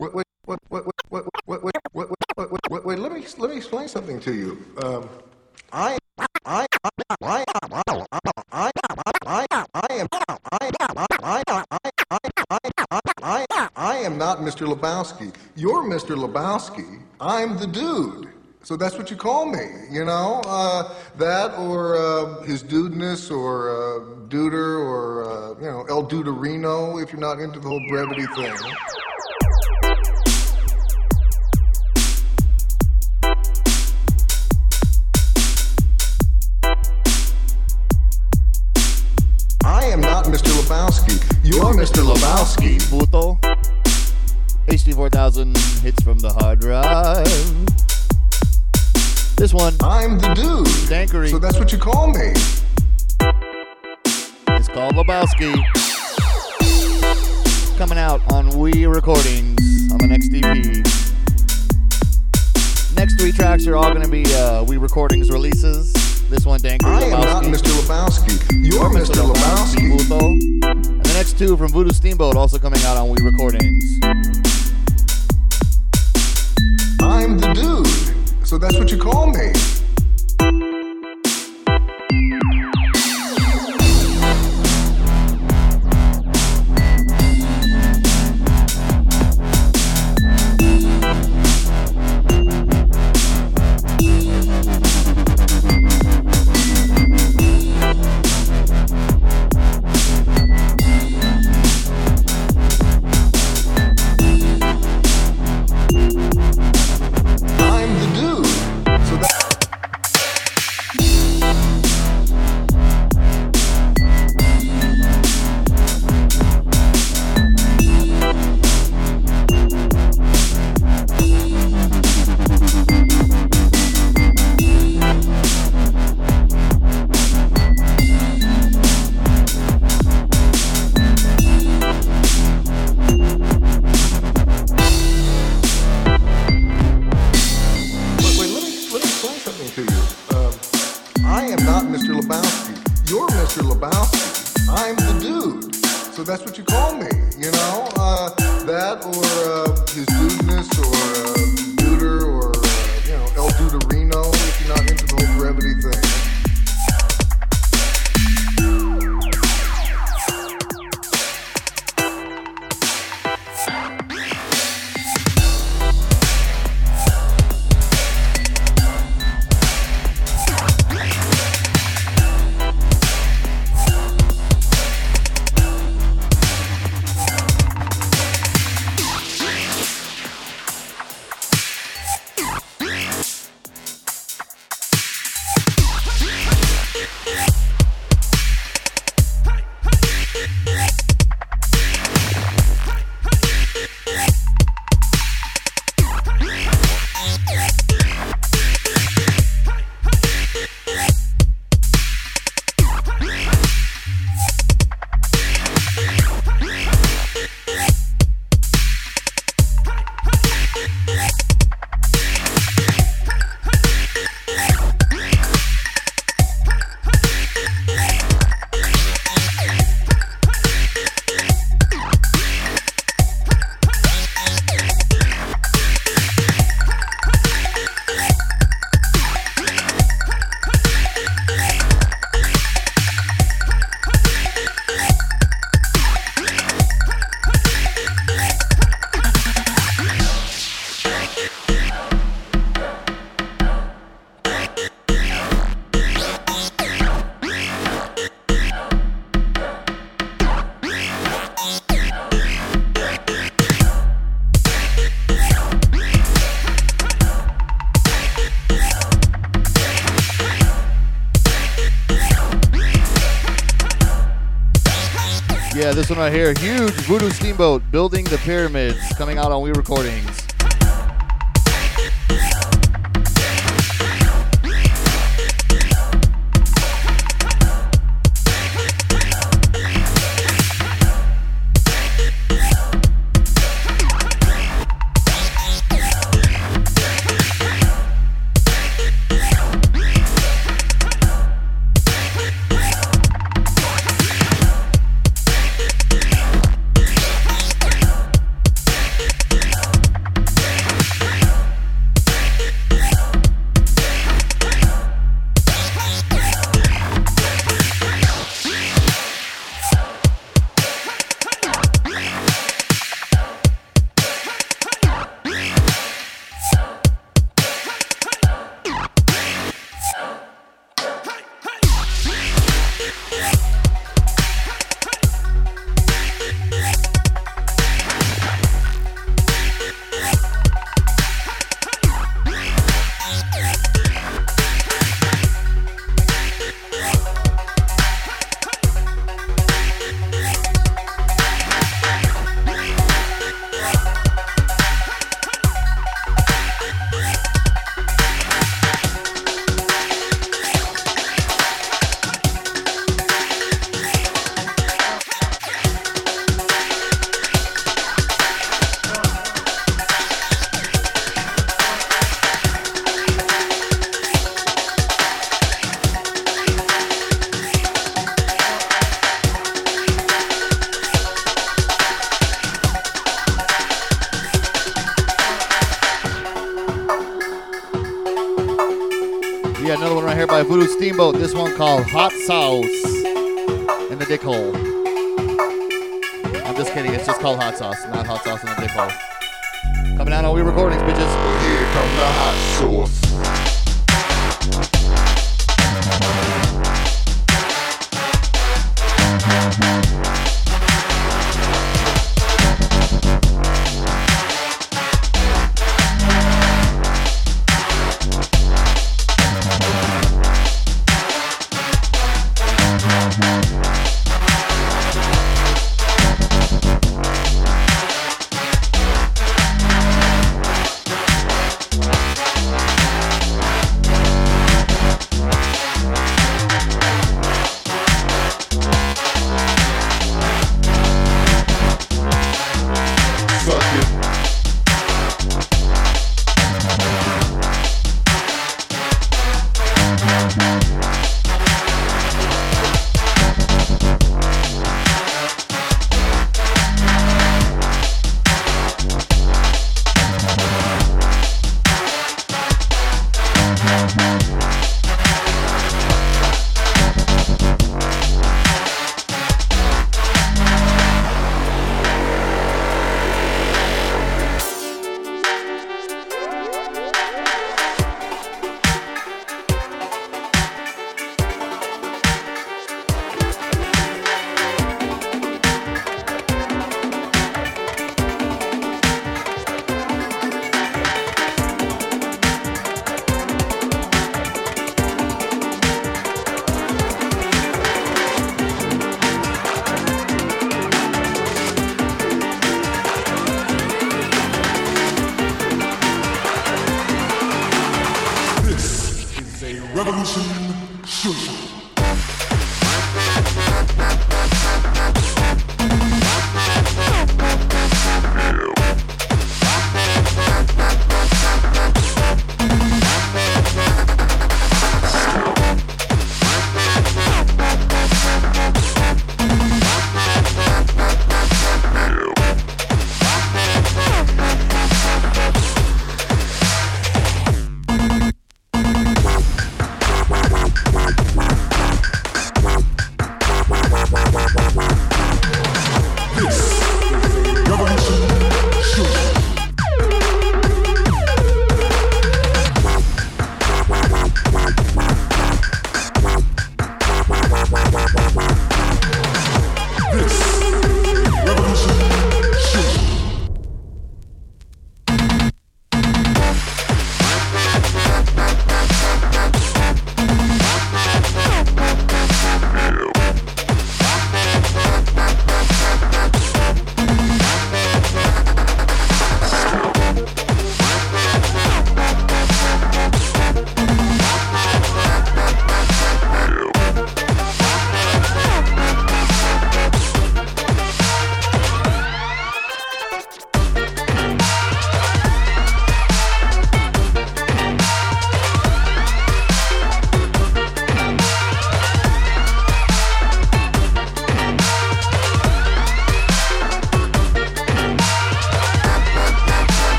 Wait, wait, wait, wait, wait, wait, wait, wait, let me, let me explain something to you. Um, I, I, I, I, I, I, I, am, I, I, I, I, I, am not Mr. Lebowski. You're Mr. Lebowski. I'm the dude. So that's what you call me, you know? Uh, that or uh, his dudeness or uh, duder or, uh, you know, El Duderino if you're not into the whole brevity thing. 64,000 hits from the hard drive. This one. I'm the dude. Dankery. So that's what you call me. It's called Lebowski. Coming out on We Recordings on the next EP. Next three tracks are all going to be uh, We Recordings releases. This one, Dankery. I Lebowski. am not Mr. Lebowski. You're, Mr. Mr. Lebowski. Lebowski. And the next two from Voodoo Steamboat also coming out on We Recordings. The dude. So that's what you call me. One right here, huge Voodoo Steamboat, Building the Pyramids, coming out on We Recordings. Steamboat. This one called Hot Sauce in the Dick Hole. I'm just kidding. It's just called Hot Sauce, not Hot Sauce in the Dick Hole. Coming out on We Recordings, bitches. Here come the hot sauce.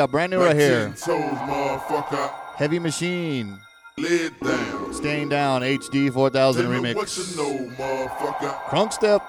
Yeah, brand new right here. Motherfucker. Heavy Machine. Lay down. Staying Down HD 4000 Tell what remix. you know. Crunk Step.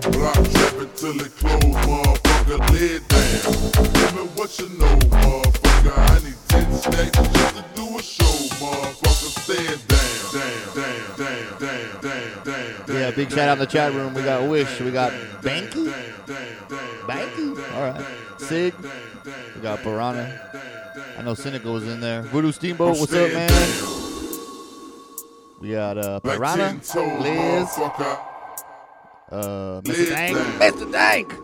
The block trapping till it close, motherfucker. Lay down. Tell me what you know, motherfucker. I need ten stacks just to do a show, motherfucker. Stand down, down, down, down, down, down, down, down. Yeah, big shout out in the chat room. We got Wish. We got Banky. Banky. All right. Sig. We got Piranha. I know Cynical was in there. Voodoo Steamboat. What's up, man? We got uh, Piranha, Liz. Uh, Mr. Dank, Dank. Mr. Dank,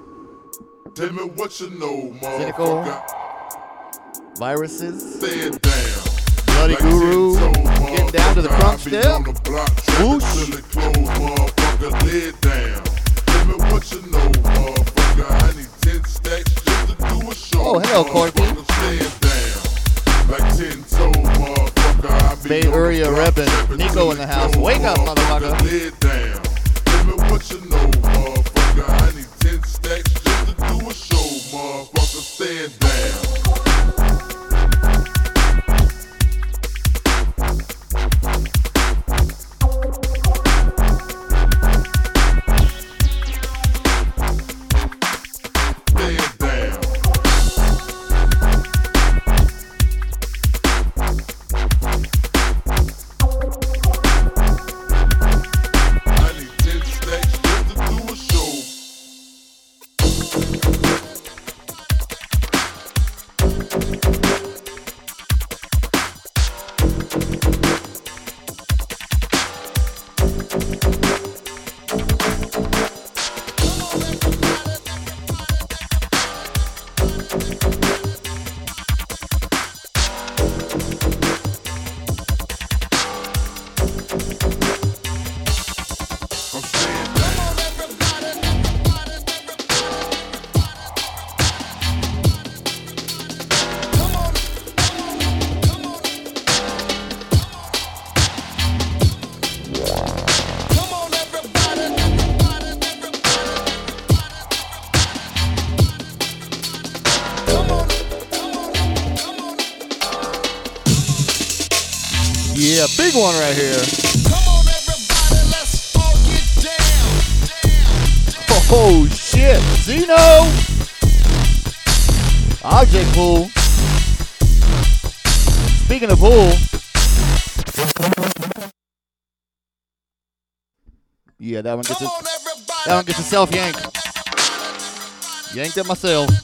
Tell me what you know, Cynical. motherfucker. Viruses, Stand down. Bloody Like Guru, toes, getting down to the motherfucker. crunk step. the block Whoosh. till it close, motherfucker. Lay it down. Tell me what you know, motherfucker. I need 10 stacks just to do a show. Oh, hello, Corky. motherfucker. Stand down. Like 10 toes, motherfucker. I be Bay Area block reppin'. Nico in the house. Wake up, motherfucker. Lay down. Me what you know, motherfucker. I need 10 stacks just to do a show, motherfucker. Stand down. That one gets a, that one gets a self yank. Yanked it myself.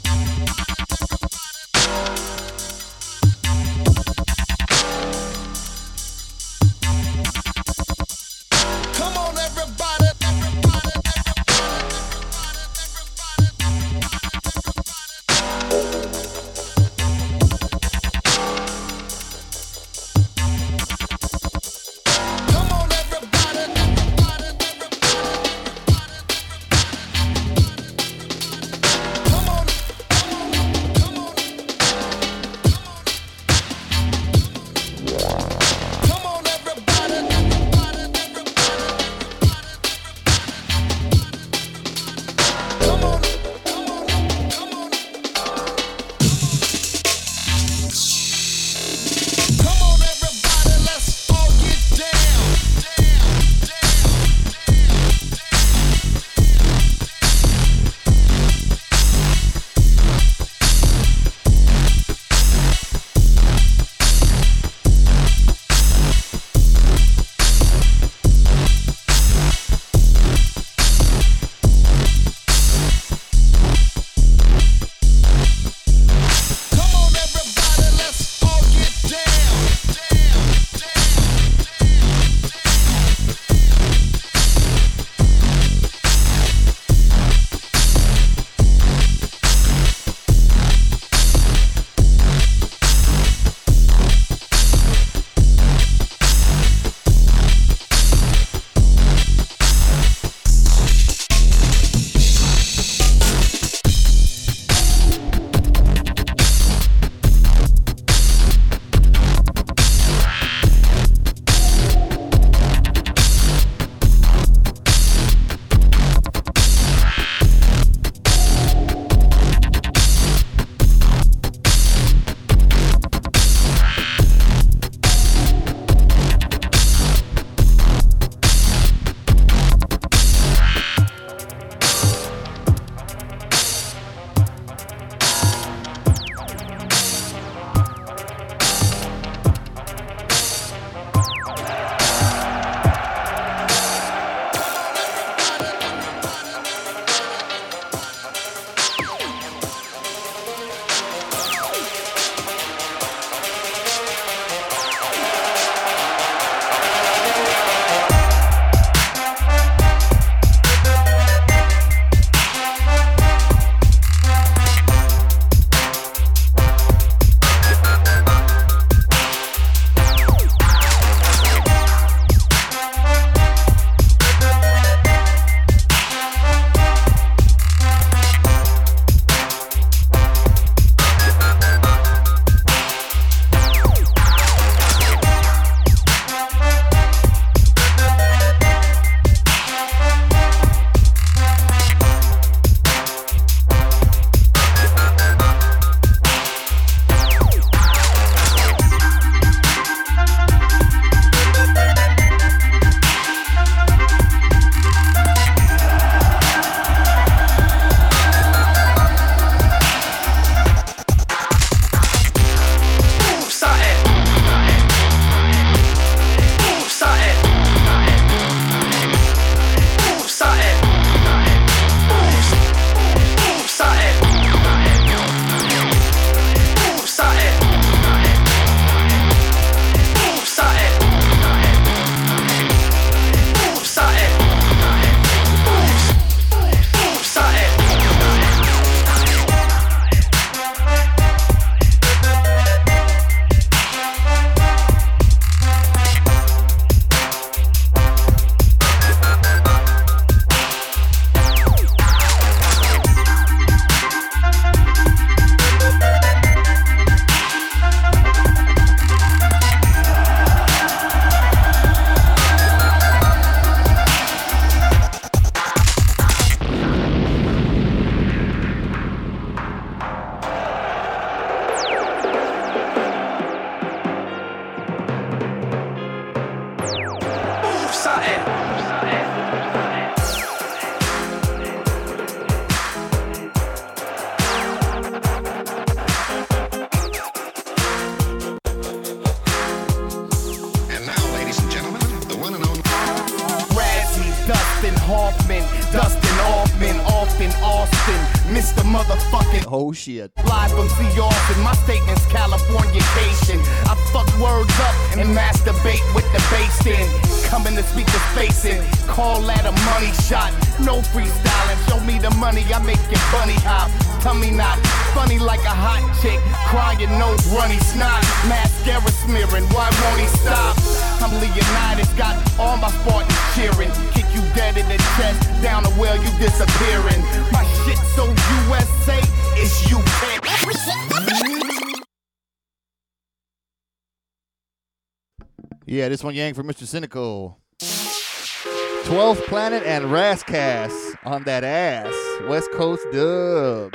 This one Yang for Mr. Cynical. 12th Planet and Ras Kass on that ass. West Coast dub.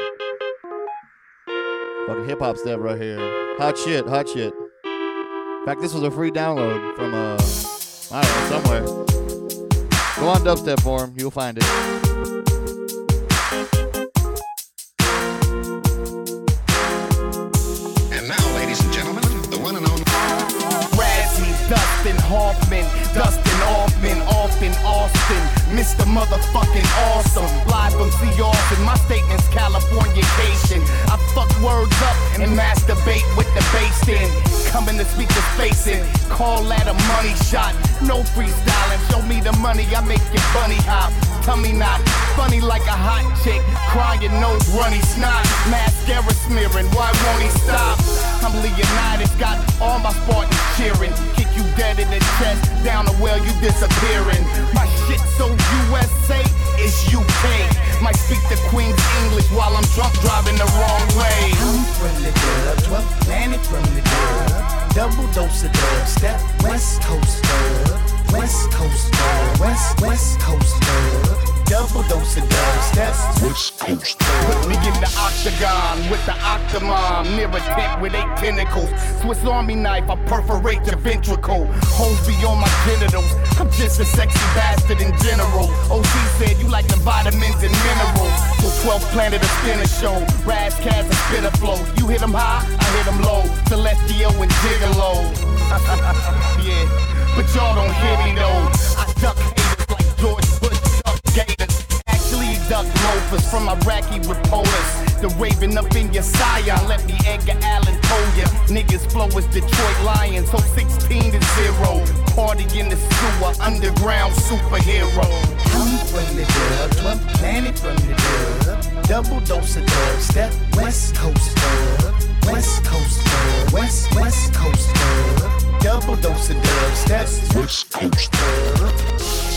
Fucking hip hop stuff right here. Hot shit, hot shit. In fact, this was a free download from, uh, I don't know, somewhere. Go on Dubstep Forum, you'll find it. Mr. Motherfucking Awesome, live from Sea Austin. My statement's Californication. I fuck words up and masturbate with the bass in. Coming to speak the facing, call that a money shot. No freestyling, show me the money, I make it bunny hop. Tummy knot, funny like a hot chick, crying nose runny snot, mascara smearing. Why won't he stop? I'm Leonidas, got all my Spartans cheering. Kick you dead in the chest, down the well you disappearing. My shit so USA, it's UK. Might speak the Queen's English while I'm drunk driving the wrong way. I'm from the dub, 12th planet from the dub. Double dose of dub, step West Coast dub. West Coast dub, West West Coast dub. Double dose of dub, step West Coast. Put me in the octagon with the octomom, near a tent with eight tentacles. Swiss Army knife, I perforate your ventricle. Holes beyond my genitals. I'm just a sexy bastard in general. OC said you like the vitamins and minerals. So 12th planet a spinner show. Ras Kass a spinner flow. You hit 'em high, I hit 'em low. Celestial and Gigolo. yeah, but y'all don't hear me though. I duck haters like George Bush gators. Actually duck loafers from Iraqi reporters. The raven up in your scion, let me Edgar Allan told ya. Niggas flow as Detroit Lions, so 16 to 0. Party in the sewer, underground superhero. I'm from the dub, 12th planet from the dub. Double dose of dub, step West Coast dub. West Coast dub, West West Coast dub. Double dose of dub, step West Coast. dub.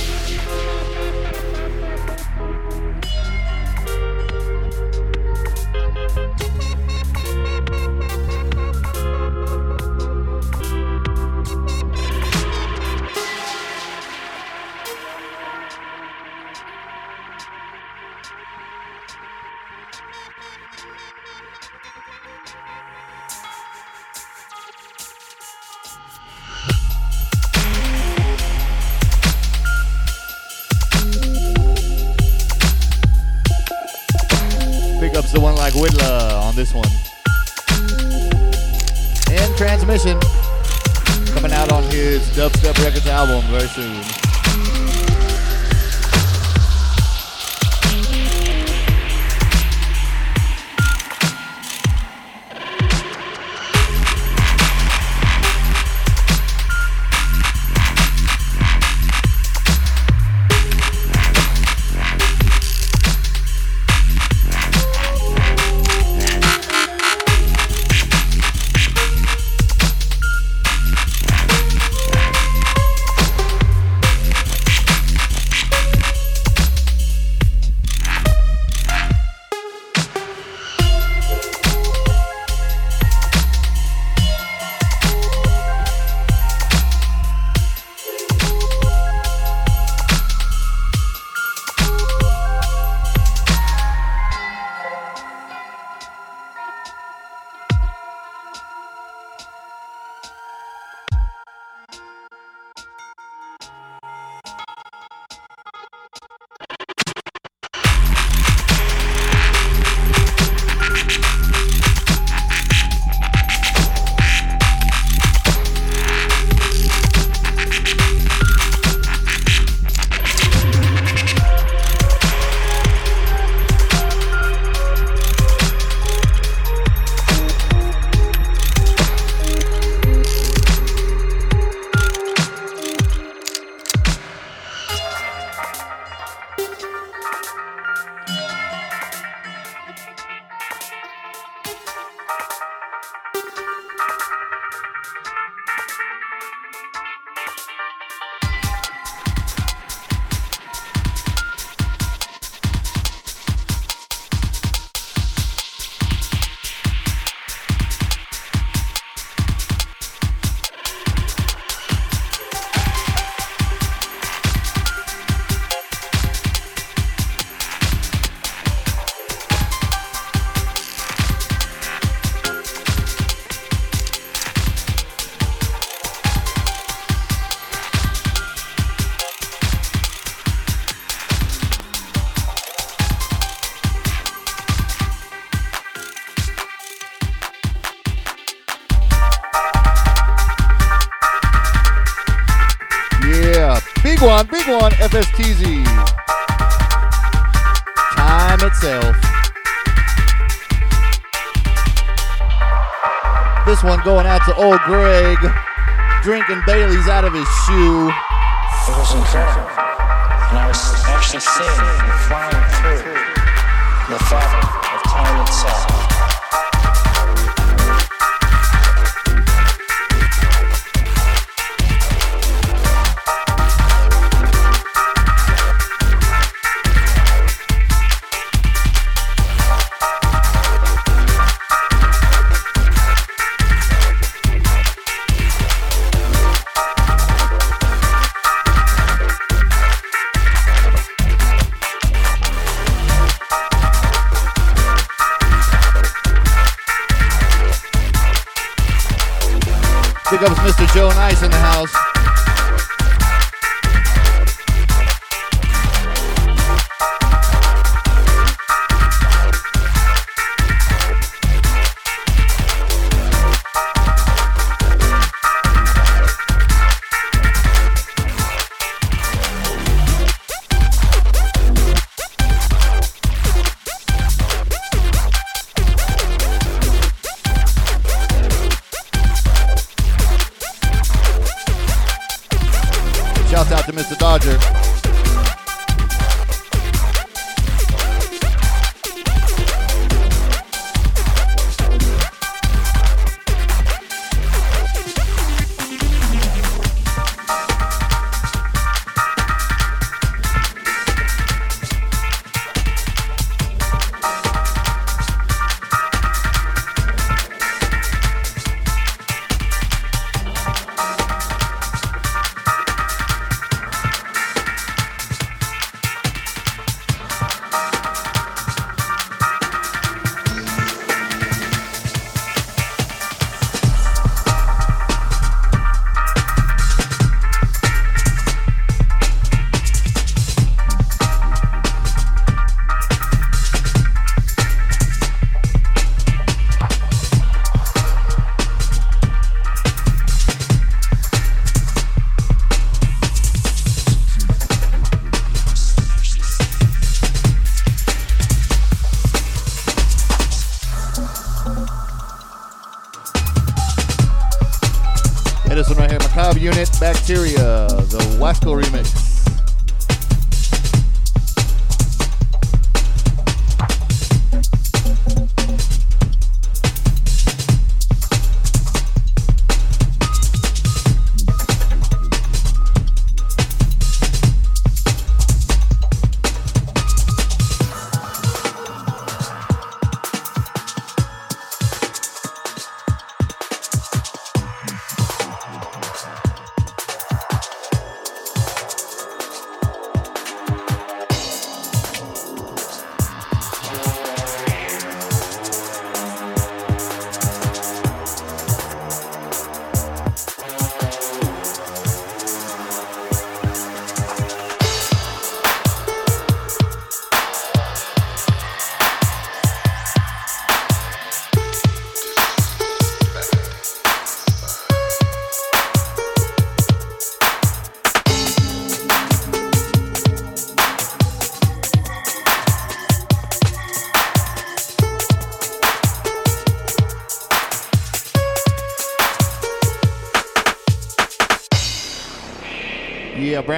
Old Greg, drinking Bailey's out of his shoe. It was incredible. And I was actually seeing and flying through the fabric of time itself.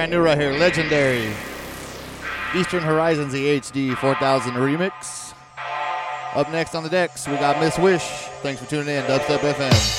Brand new right here, legendary. Eastern Horizons EHD 4000 remix. Up next on the decks, we got Miss Wish. Thanks for tuning in, Dubstep FM.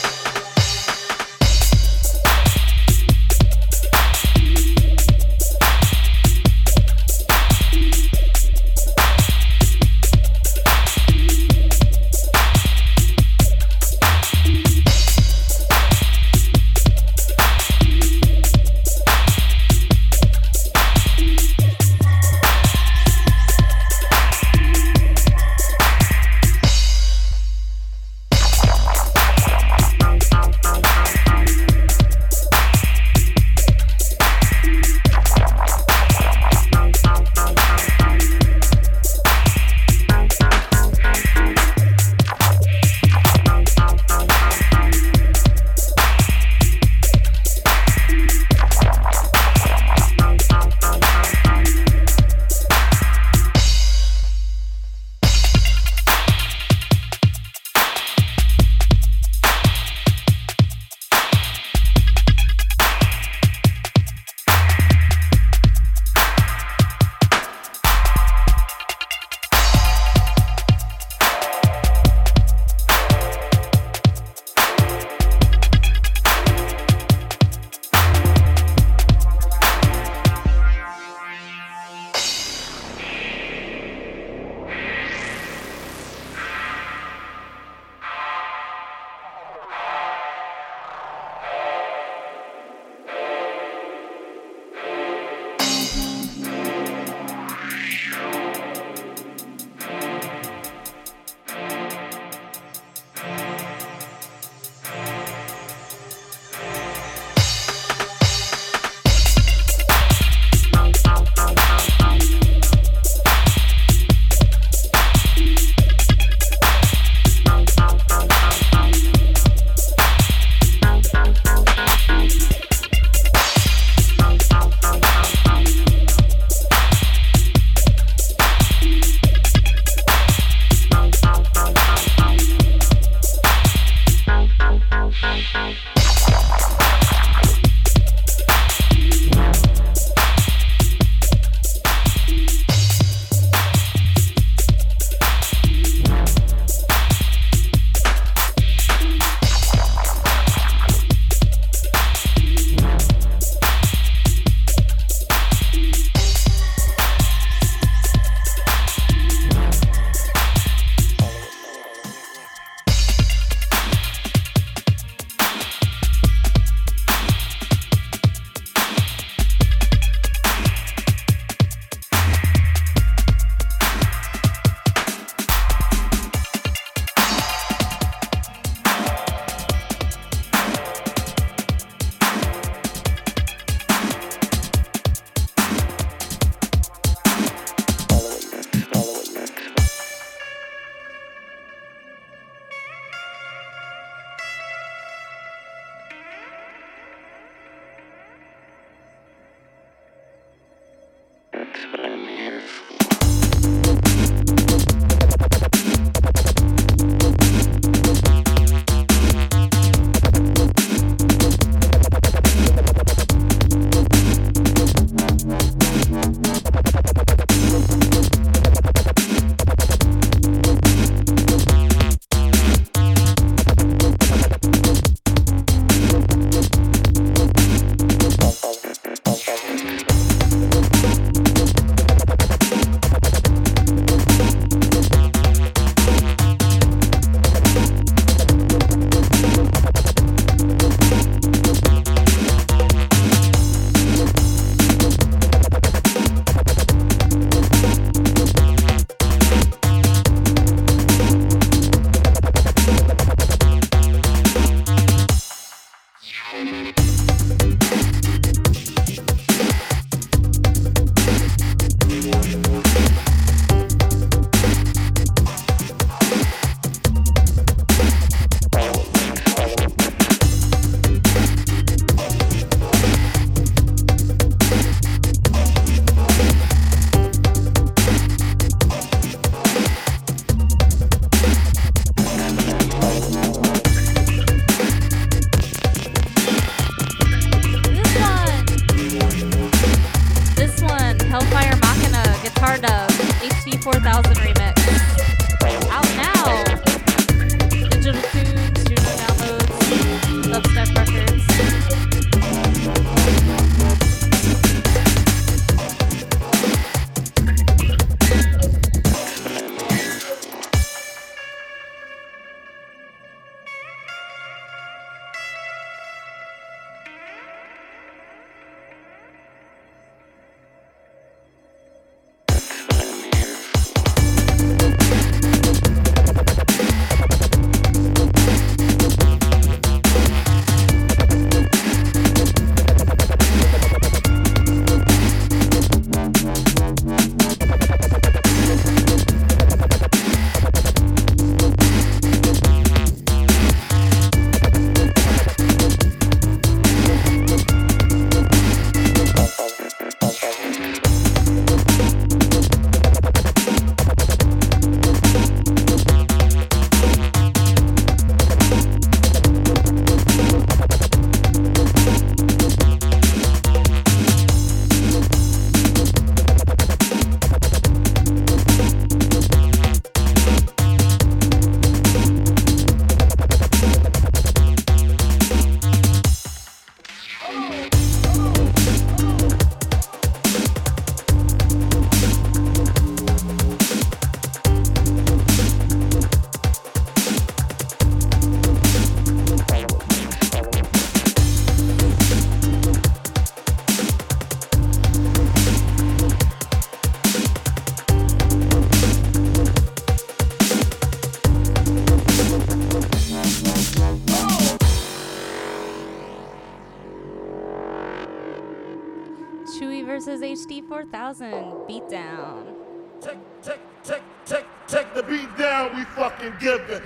versus HD 4000 beatdown. Tick, tick, tick, tick, tick the beat down we fucking give it.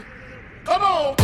Come on!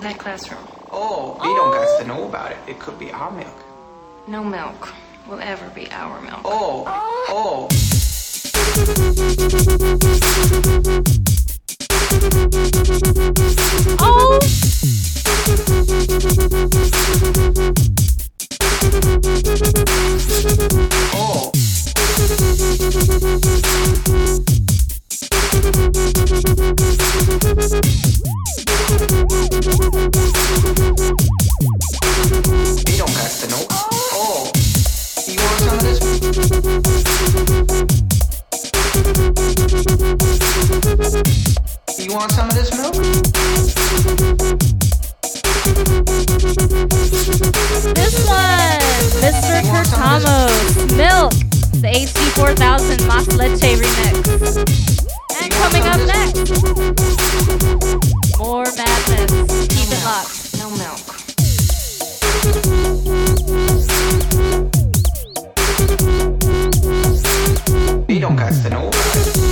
that classroom. Oh, we oh. don't got to know about it. It could be our milk. No milk will ever be our milk. Oh, oh. oh. the AC4000 Mas Leche remix. And coming up next, more madness. Keep it locked. No milk. Don't cast an over.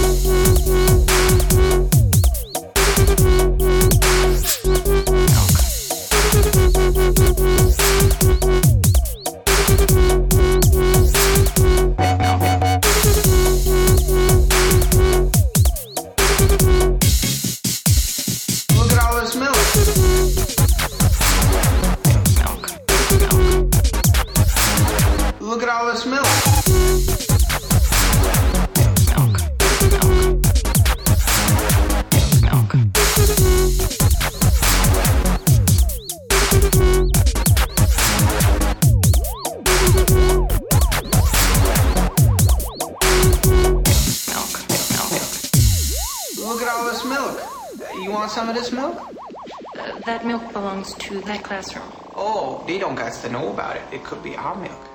restroom. Oh, they don't got to know about it. It could be our milk.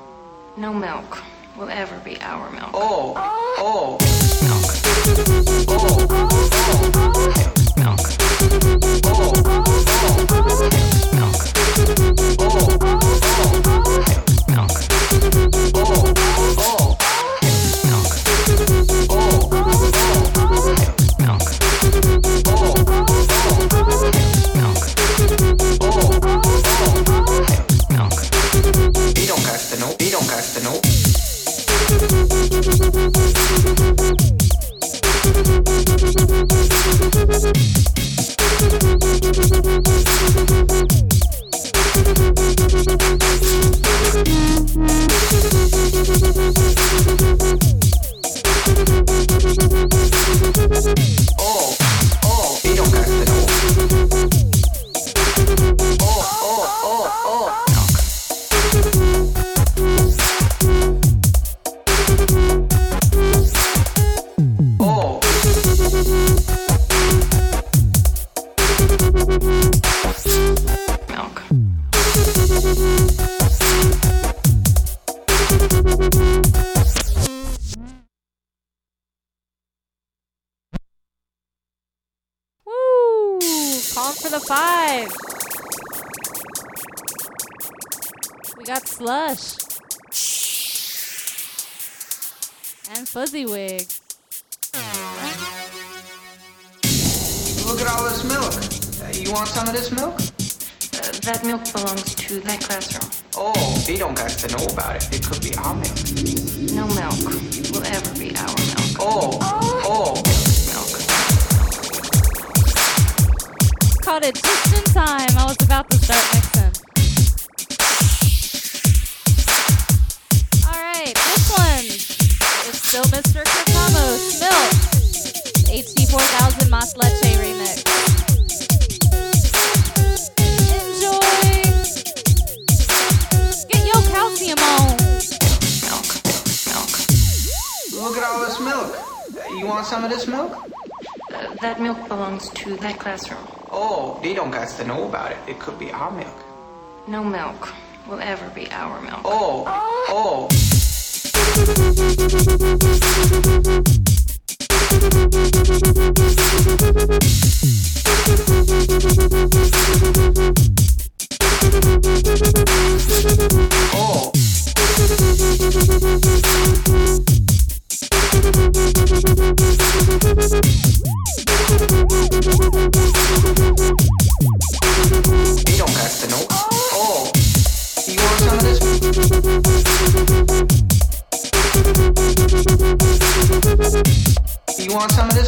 No milk will ever be our milk. Oh, oh, milk. Oh, oh, milk. Oh, oh, milk. Oh, oh, milk. don't got the note. Fuzzy Wig. Look at all this milk. Uh, you want some of this milk? Uh, that milk belongs to that classroom. Oh, they don't got to know about it. It could be our milk. No milk will ever be our milk. Oh, oh. Caught that classroom. Oh, they don't got to know about it. It could be our milk. No milk will ever be our milk. Oh, oh. Oh. They don't got to know. Oh. You want some of this?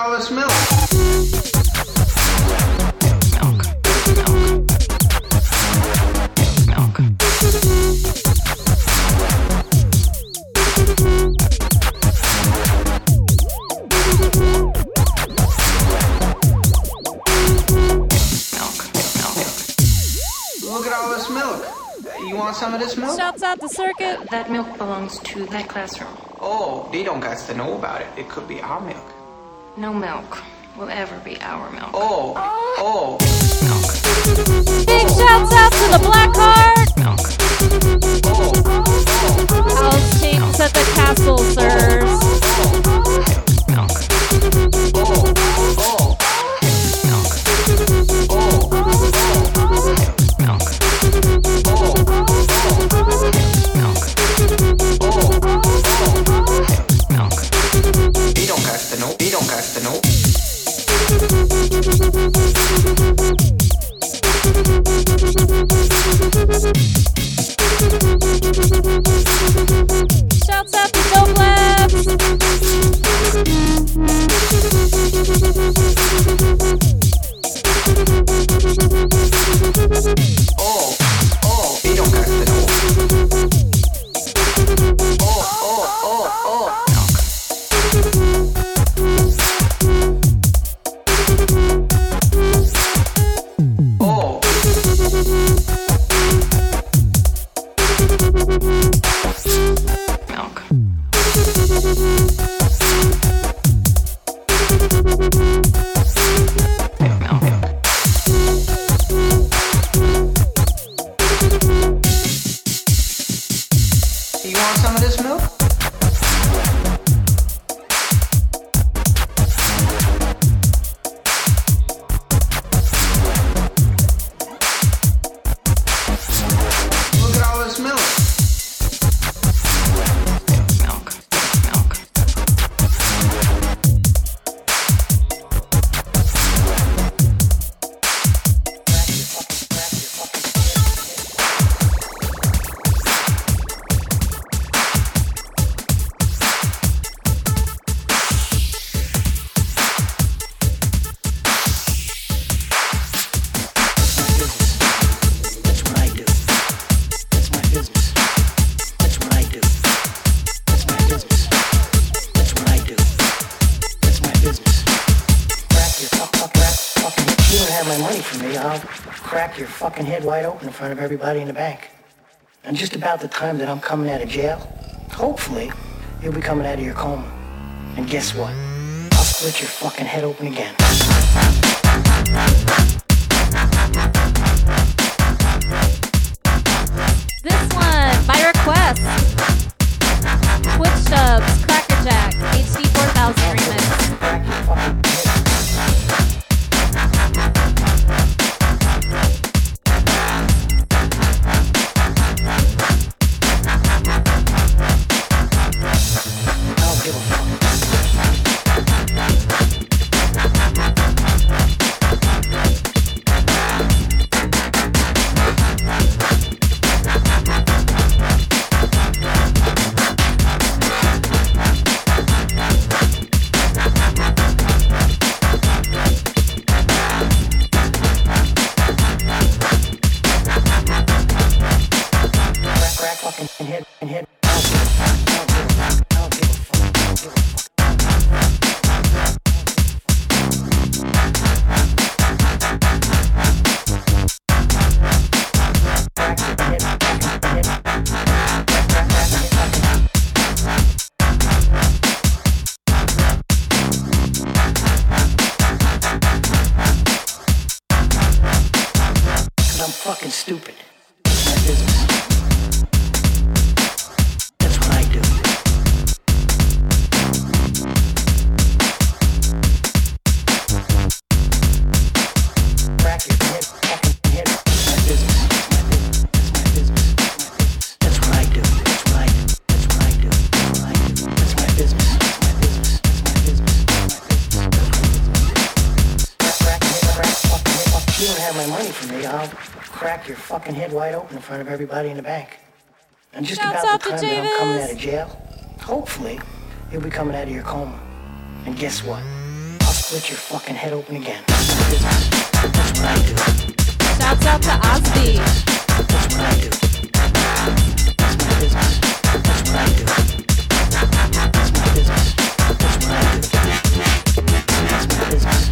all this milk. some of this milk? Shouts out the circuit. That milk belongs to that classroom. Oh, they don't got to know about it. It could be our milk. No milk will ever be our milk. Oh, oh. Milk. Big shouts out to the Black Heart. House Kings at the Castle, sirs. They know. They don't front of everybody in the bank. And just about the time that I'm coming out of jail, hopefully, you'll be coming out of your coma. And guess what? I'll split your fucking head open again. This one, by request. Twitch dubs, Crackerjack, HD in front of everybody in the bank. And just Shouts about out the to time that I'm coming out of jail, hopefully, you'll be coming out of your coma. And guess what? I'll split your fucking head open again. That's my business. That's what I do. Shouts out to Osby. That's what I do. That's my business. That's what I do. That's my business. That's what I do. That's my business.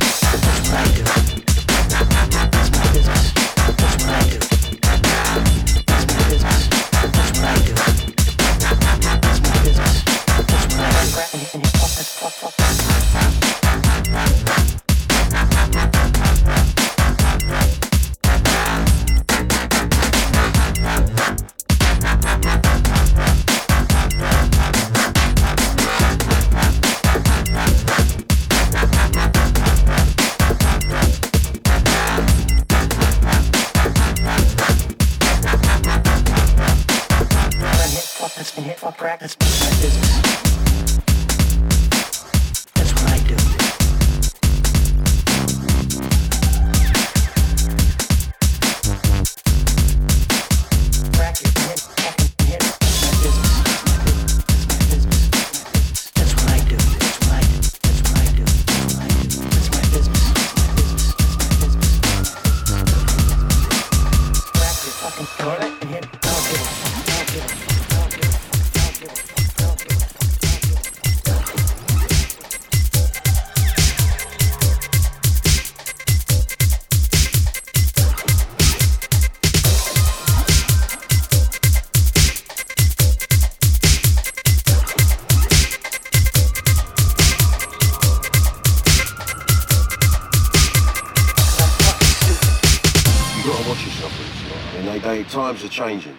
Changing.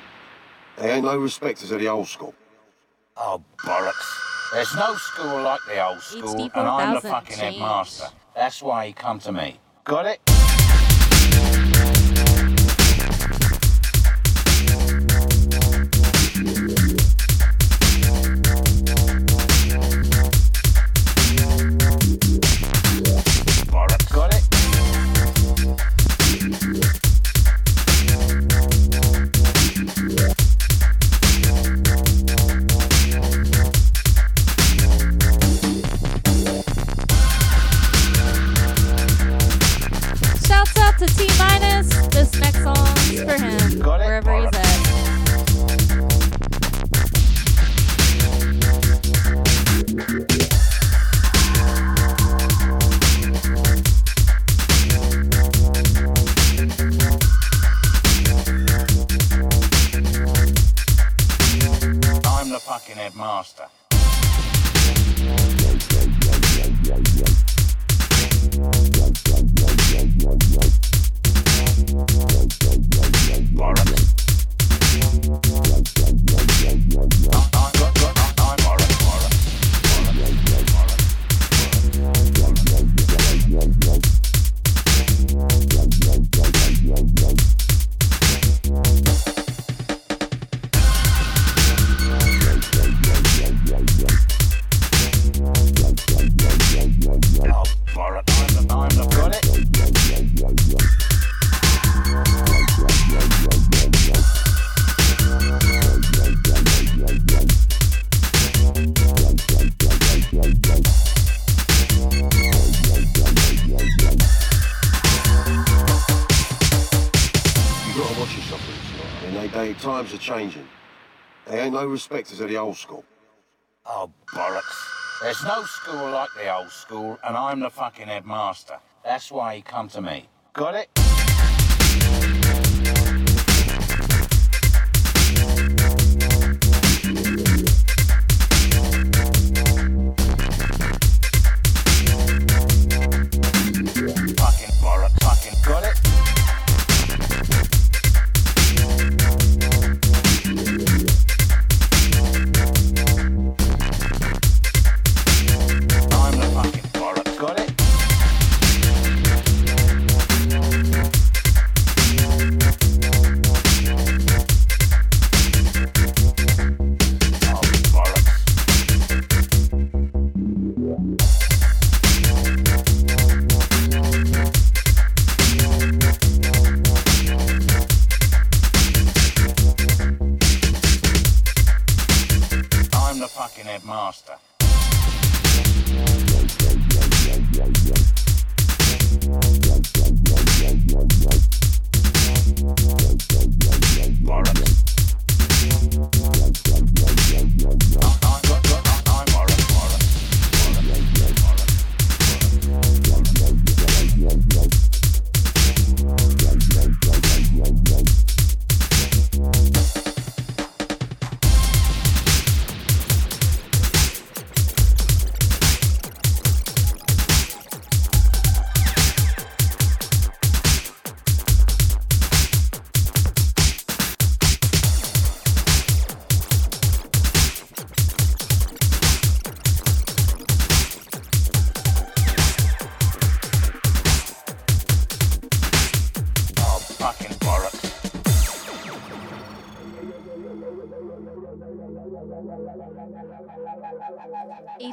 They ain't no respecters of the old school. Oh, bollocks. There's no school like the old school, and I'm the fucking change. headmaster. That's why he come to me. Got it? Ain't no the old school. Oh, bollocks. There's no school like the old school, and I'm the fucking headmaster. That's why he come to me. Got it?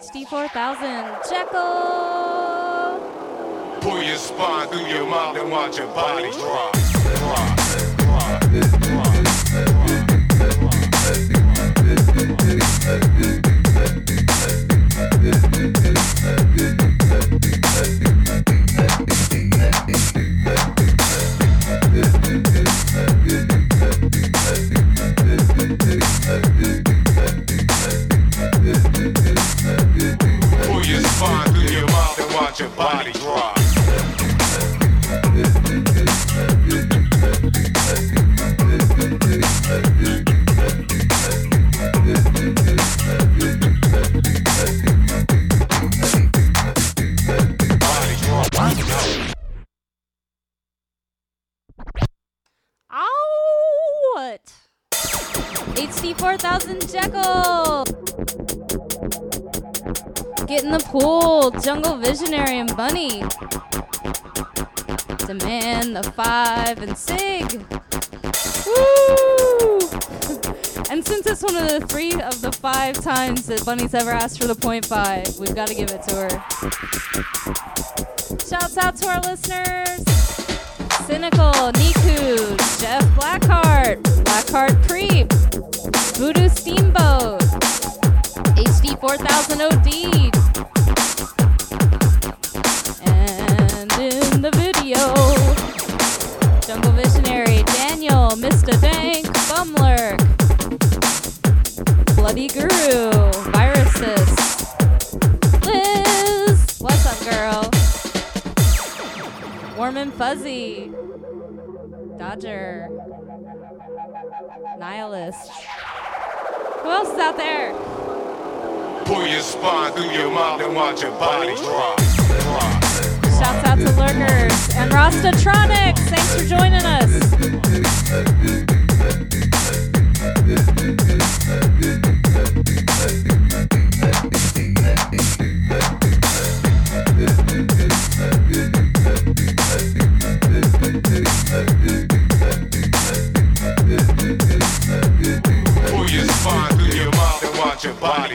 64,000. Jekyll! Pull your spine through your mouth and watch your body drop. drop, drop, drop, drop. Watch your body drop. Ow! What? HD 4000 Jekyll. Get in the pool, Jungle Visionary and Bunny. Demand the five and Sig. Woo! And since it's one of the three of the five times that Bunny's ever asked for the point five, we've got to give it to her. Shouts out to our listeners. Cynical, Niku, Jeff Blackheart, Blackheart Creep, Voodoo Steamboat, HD 4000 OD. And in the video, Jungle Visionary, Daniel, Mr. Dank, Bumlurk, Bloody Guru, Viruses, Liz, what's up, girl? Warm and Fuzzy, Dodger, Nihilist. Who else is out there? Pull your spine through your mouth and watch your body drop. Shouts out to Lurkers and Rastatronics. Thanks for joining us. Pull your spine through your mouth and watch your body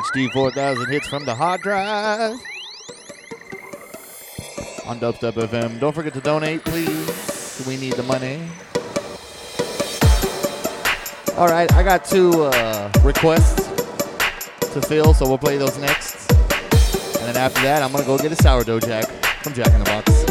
HD 4000 hits from the hard drive on Dubstep FM. Don't forget to donate, please. We need the money. All right, I got two uh, requests to fill, so we'll play those next. And then after that, I'm gonna go get a sourdough jack from Jack in the Box.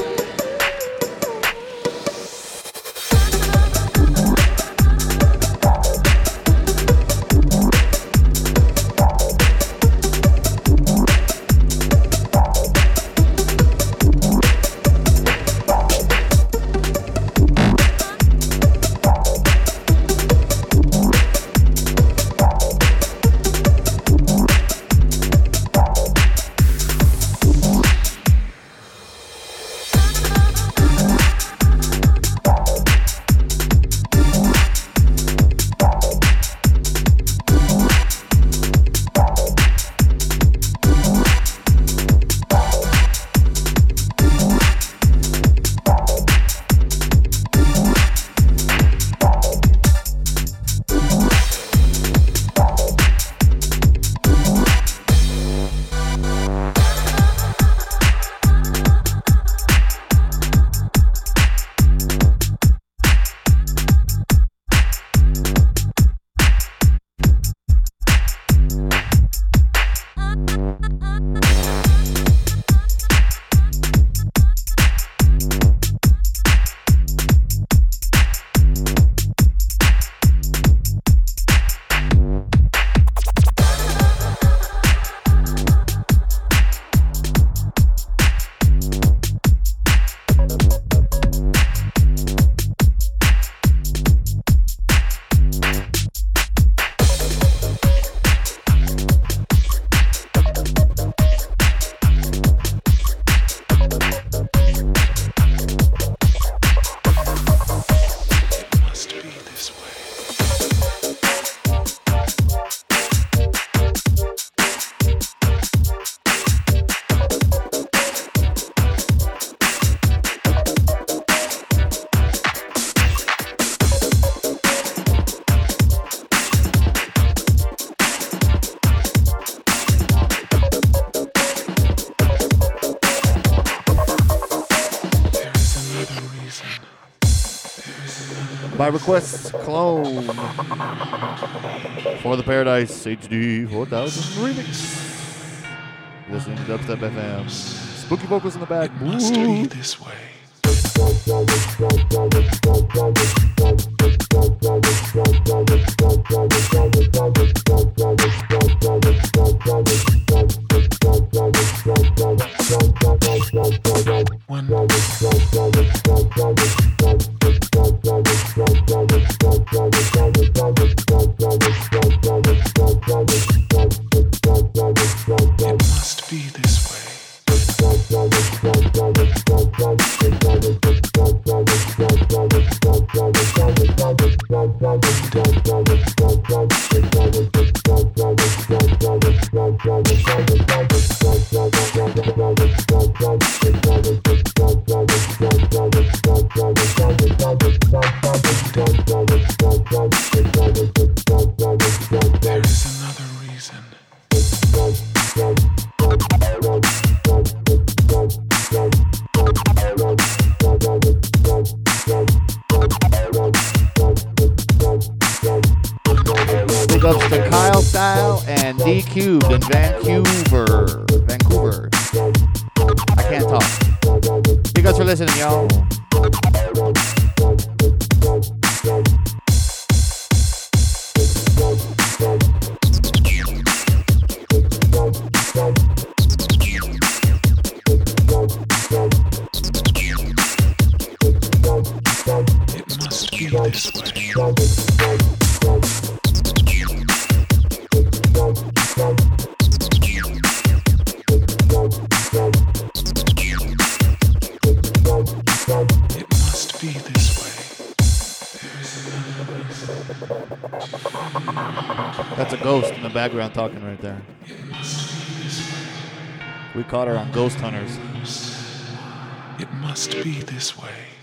Request, clone for the Paradise HD 4000 remix. Listening to Dubstep FM. Spooky vocals in the back. must Woo. this way. Her on Ghost Hunters. It must be this way.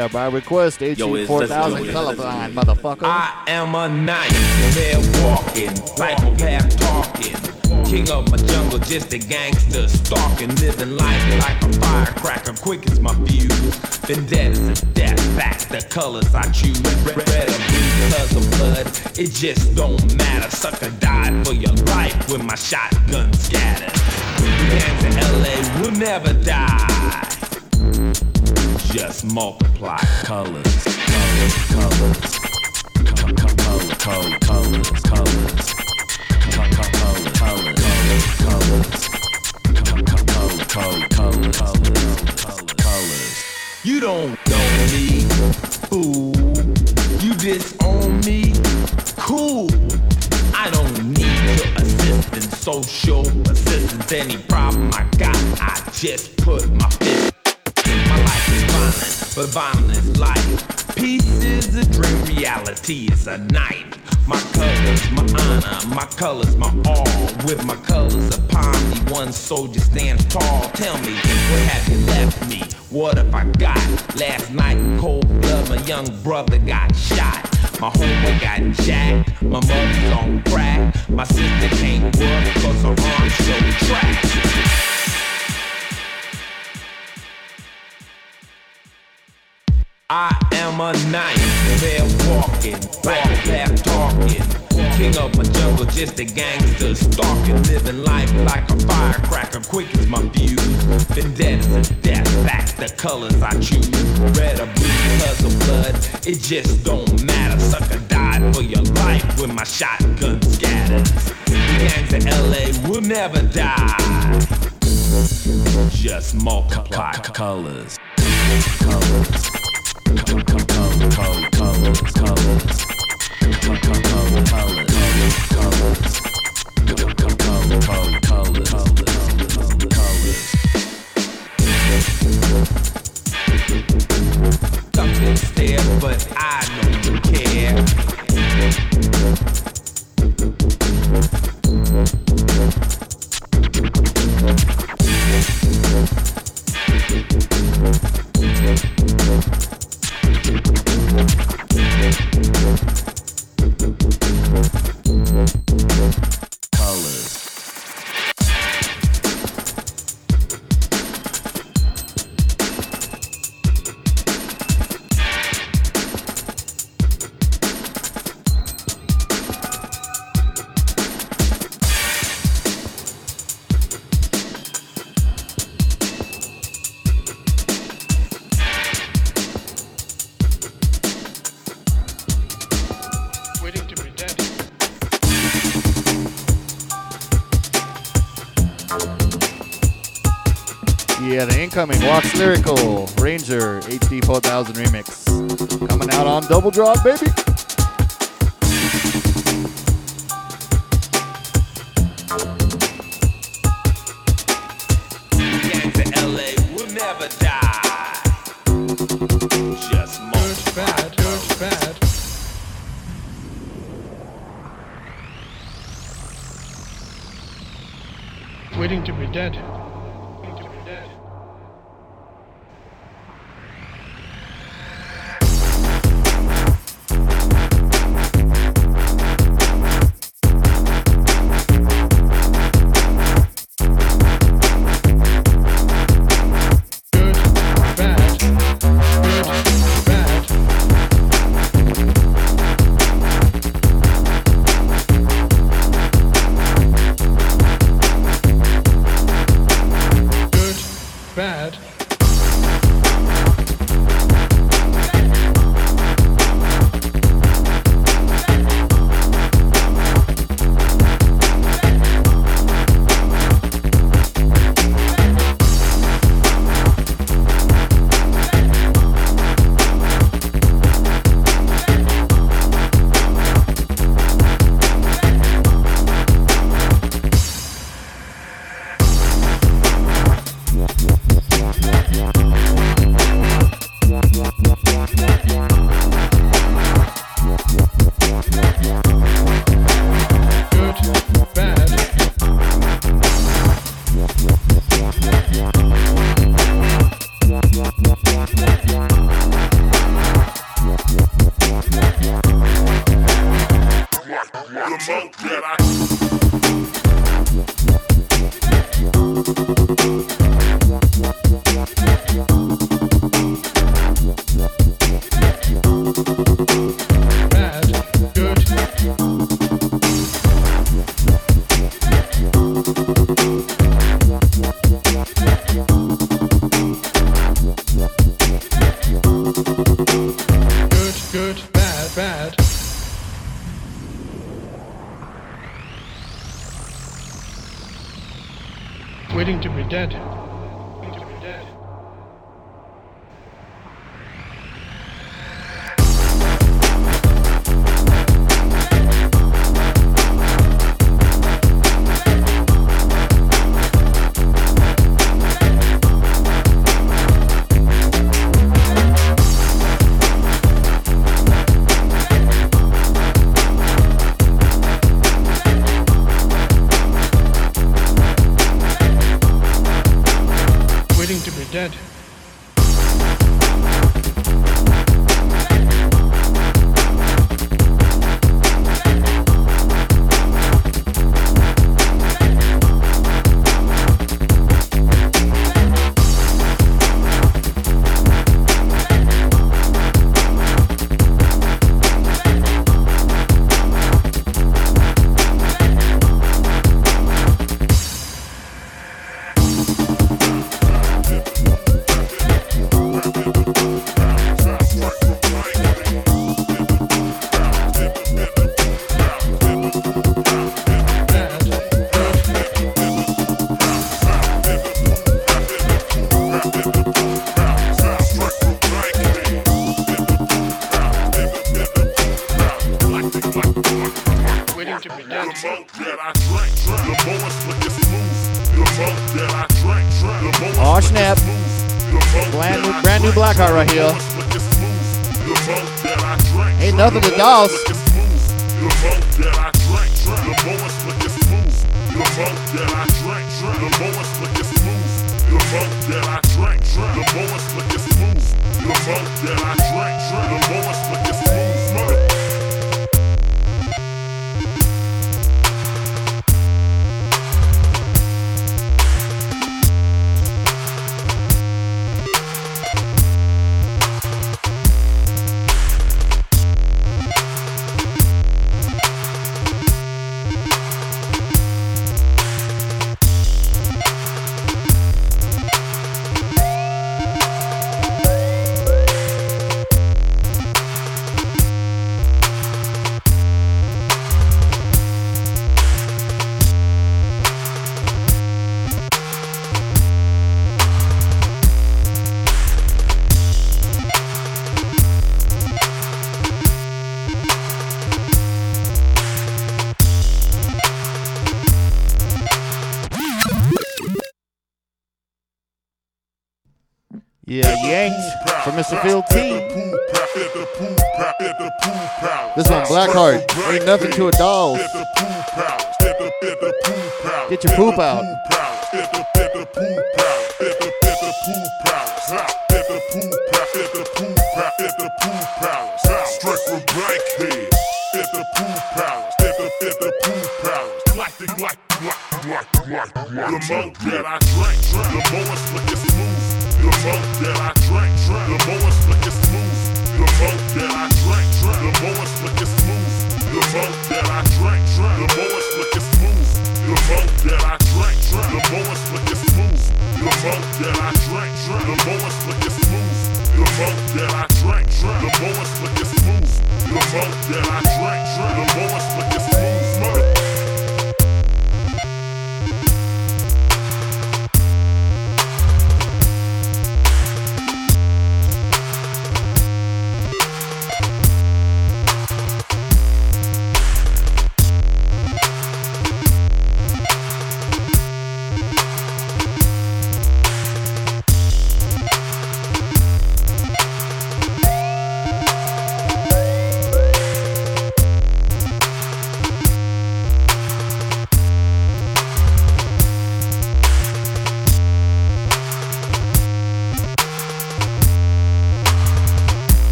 Yeah, by request, Yo, it's- HD 4000 colorblind, motherfucker. I am a nightmare walking, psychopath talking. King of my jungle, just a gangster stalking, living life like a firecracker, quick as my fuse. Vendettas and death, back the colors I choose. Red, red or blue, cause of blood, it just don't matter. Sucker died for your life when my shotgun scattered. The gangs in LA will never die. Just multiply colors, colors, colors. Color, color, color, colors, colors. Color, color, color, colors. Color, color, color, colors, colors. You don't know me, fool. You disown me, cool. I don't need your assistance, social assistance. Any problem I got, I just put my fist. Violent, but violence life. Peace is a dream, reality is a night. My colors, my honor, my colors, my all. With my colors upon me, one soldier stands tall. Tell me, what have you left me? What have I got? Last night cold blood, my young brother got shot. My homeboy got jacked, my mother's on crack. My sister can't work cause her arm show track. I am a nightmare walking, psychopath talking. King of my jungle, just a gangster stalking, living life like a firecracker, quick as my fuse. Vendettas and death, back the colors I choose. Red or blue because of blood, it just don't matter. Sucker died for your life when my shotgun scatters. The gangs in LA will never die. Just multiply colors. Colors. Color, colors, incoming Walks Lyrical Ranger HD 4000 remix. Coming out on Double Drop, baby.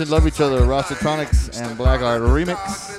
should love each other. Rosatronics and Blackguard remix.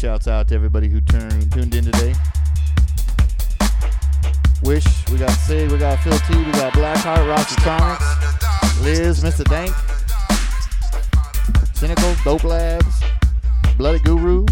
shouts out to everybody who turned tuned in today. Wish, we got Sid, we got Phil T, we got Blackheart, Rocky Comics, Liz, Mr. Dank, Cynical, Dope Labs, Bloody Guru,